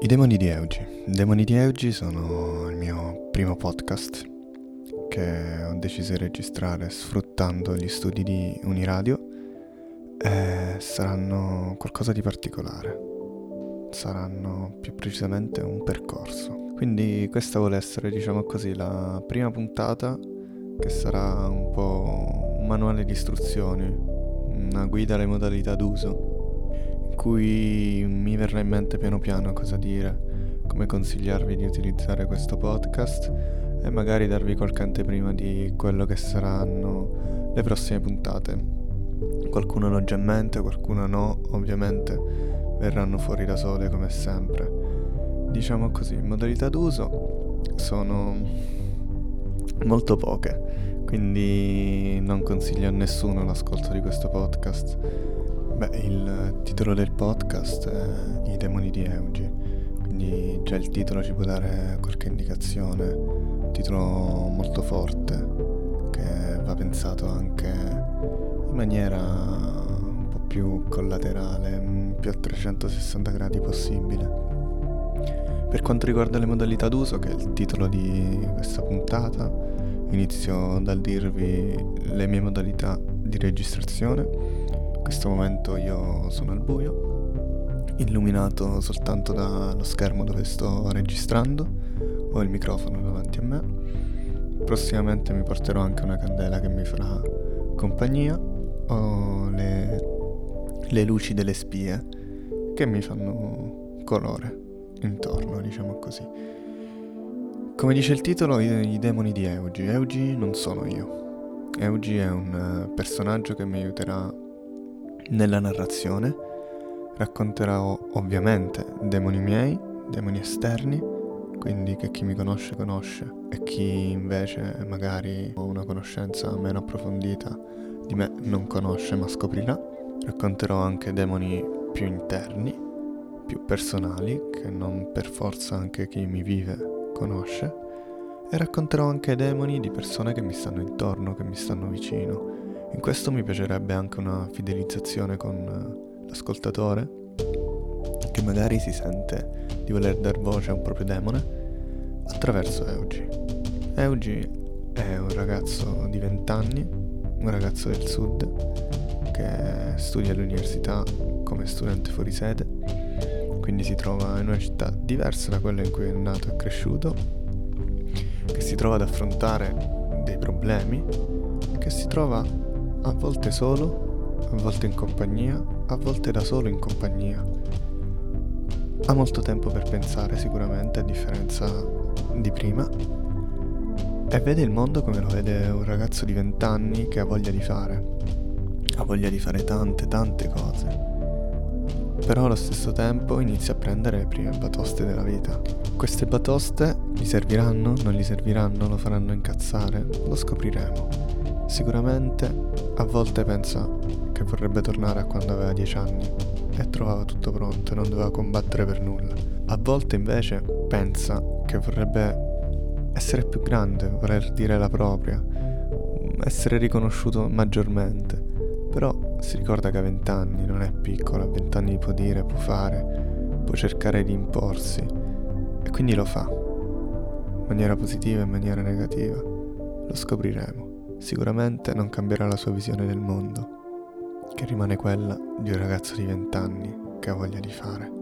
I demoni di Eugi. I demoni di Eugi sono il mio primo podcast che ho deciso di registrare sfruttando gli studi di Uniradio e saranno qualcosa di particolare. Saranno più precisamente un percorso. Quindi questa vuole essere, diciamo così, la prima puntata che sarà un po' un manuale di istruzioni, una guida alle modalità d'uso cui mi verrà in mente piano piano cosa dire, come consigliarvi di utilizzare questo podcast e magari darvi qualche anteprima di quello che saranno le prossime puntate. Qualcuno l'ho già in mente, qualcuno no, ovviamente verranno fuori da sole come sempre. Diciamo così, modalità d'uso sono molto poche, quindi non consiglio a nessuno l'ascolto di questo podcast Beh, il titolo del podcast è I demoni di Eugi, quindi già il titolo ci può dare qualche indicazione, un titolo molto forte che va pensato anche in maniera un po' più collaterale, più a 360 gradi possibile. Per quanto riguarda le modalità d'uso, che è il titolo di questa puntata, inizio dal dirvi le mie modalità di registrazione questo momento io sono al buio, illuminato soltanto dallo schermo dove sto registrando, ho il microfono davanti a me. Prossimamente mi porterò anche una candela che mi farà compagnia, ho le, le luci delle spie che mi fanno colore intorno, diciamo così. Come dice il titolo, i, demoni di Eugi. Eugi non sono io. Eugi è un personaggio che mi aiuterà nella narrazione racconterò ovviamente demoni miei, demoni esterni, quindi che chi mi conosce conosce e chi invece magari ha una conoscenza meno approfondita di me non conosce ma scoprirà. Racconterò anche demoni più interni, più personali, che non per forza anche chi mi vive conosce. E racconterò anche demoni di persone che mi stanno intorno, che mi stanno vicino, in questo mi piacerebbe anche una fidelizzazione con eh, l'ascoltatore, che magari si sente di voler dar voce a un proprio demone, attraverso Eugi. Eugi è un ragazzo di 20 anni, un ragazzo del sud, che studia all'università come studente fuori sede, quindi si trova in una città diversa da quella in cui è nato e cresciuto, che si trova ad affrontare dei problemi, che si trova a volte solo, a volte in compagnia, a volte da solo in compagnia. Ha molto tempo per pensare sicuramente, a differenza di prima, e vede il mondo come lo vede un ragazzo di 20 anni che ha voglia di fare. Ha voglia di fare tante, tante cose. Però allo stesso tempo inizia a prendere le prime batoste della vita. Queste batoste gli serviranno? Non gli serviranno? Lo faranno incazzare? Lo scopriremo. Sicuramente a volte pensa che vorrebbe tornare a quando aveva 10 anni e trovava tutto pronto e non doveva combattere per nulla. A volte invece pensa che vorrebbe essere più grande, voler dire la propria, essere riconosciuto maggiormente. Però si ricorda che a 20 anni non è piccolo, a 20 anni può dire, può fare, può cercare di imporsi e quindi lo fa, in maniera positiva e in maniera negativa. Lo scopriremo sicuramente non cambierà la sua visione del mondo, che rimane quella di un ragazzo di vent'anni che ha voglia di fare.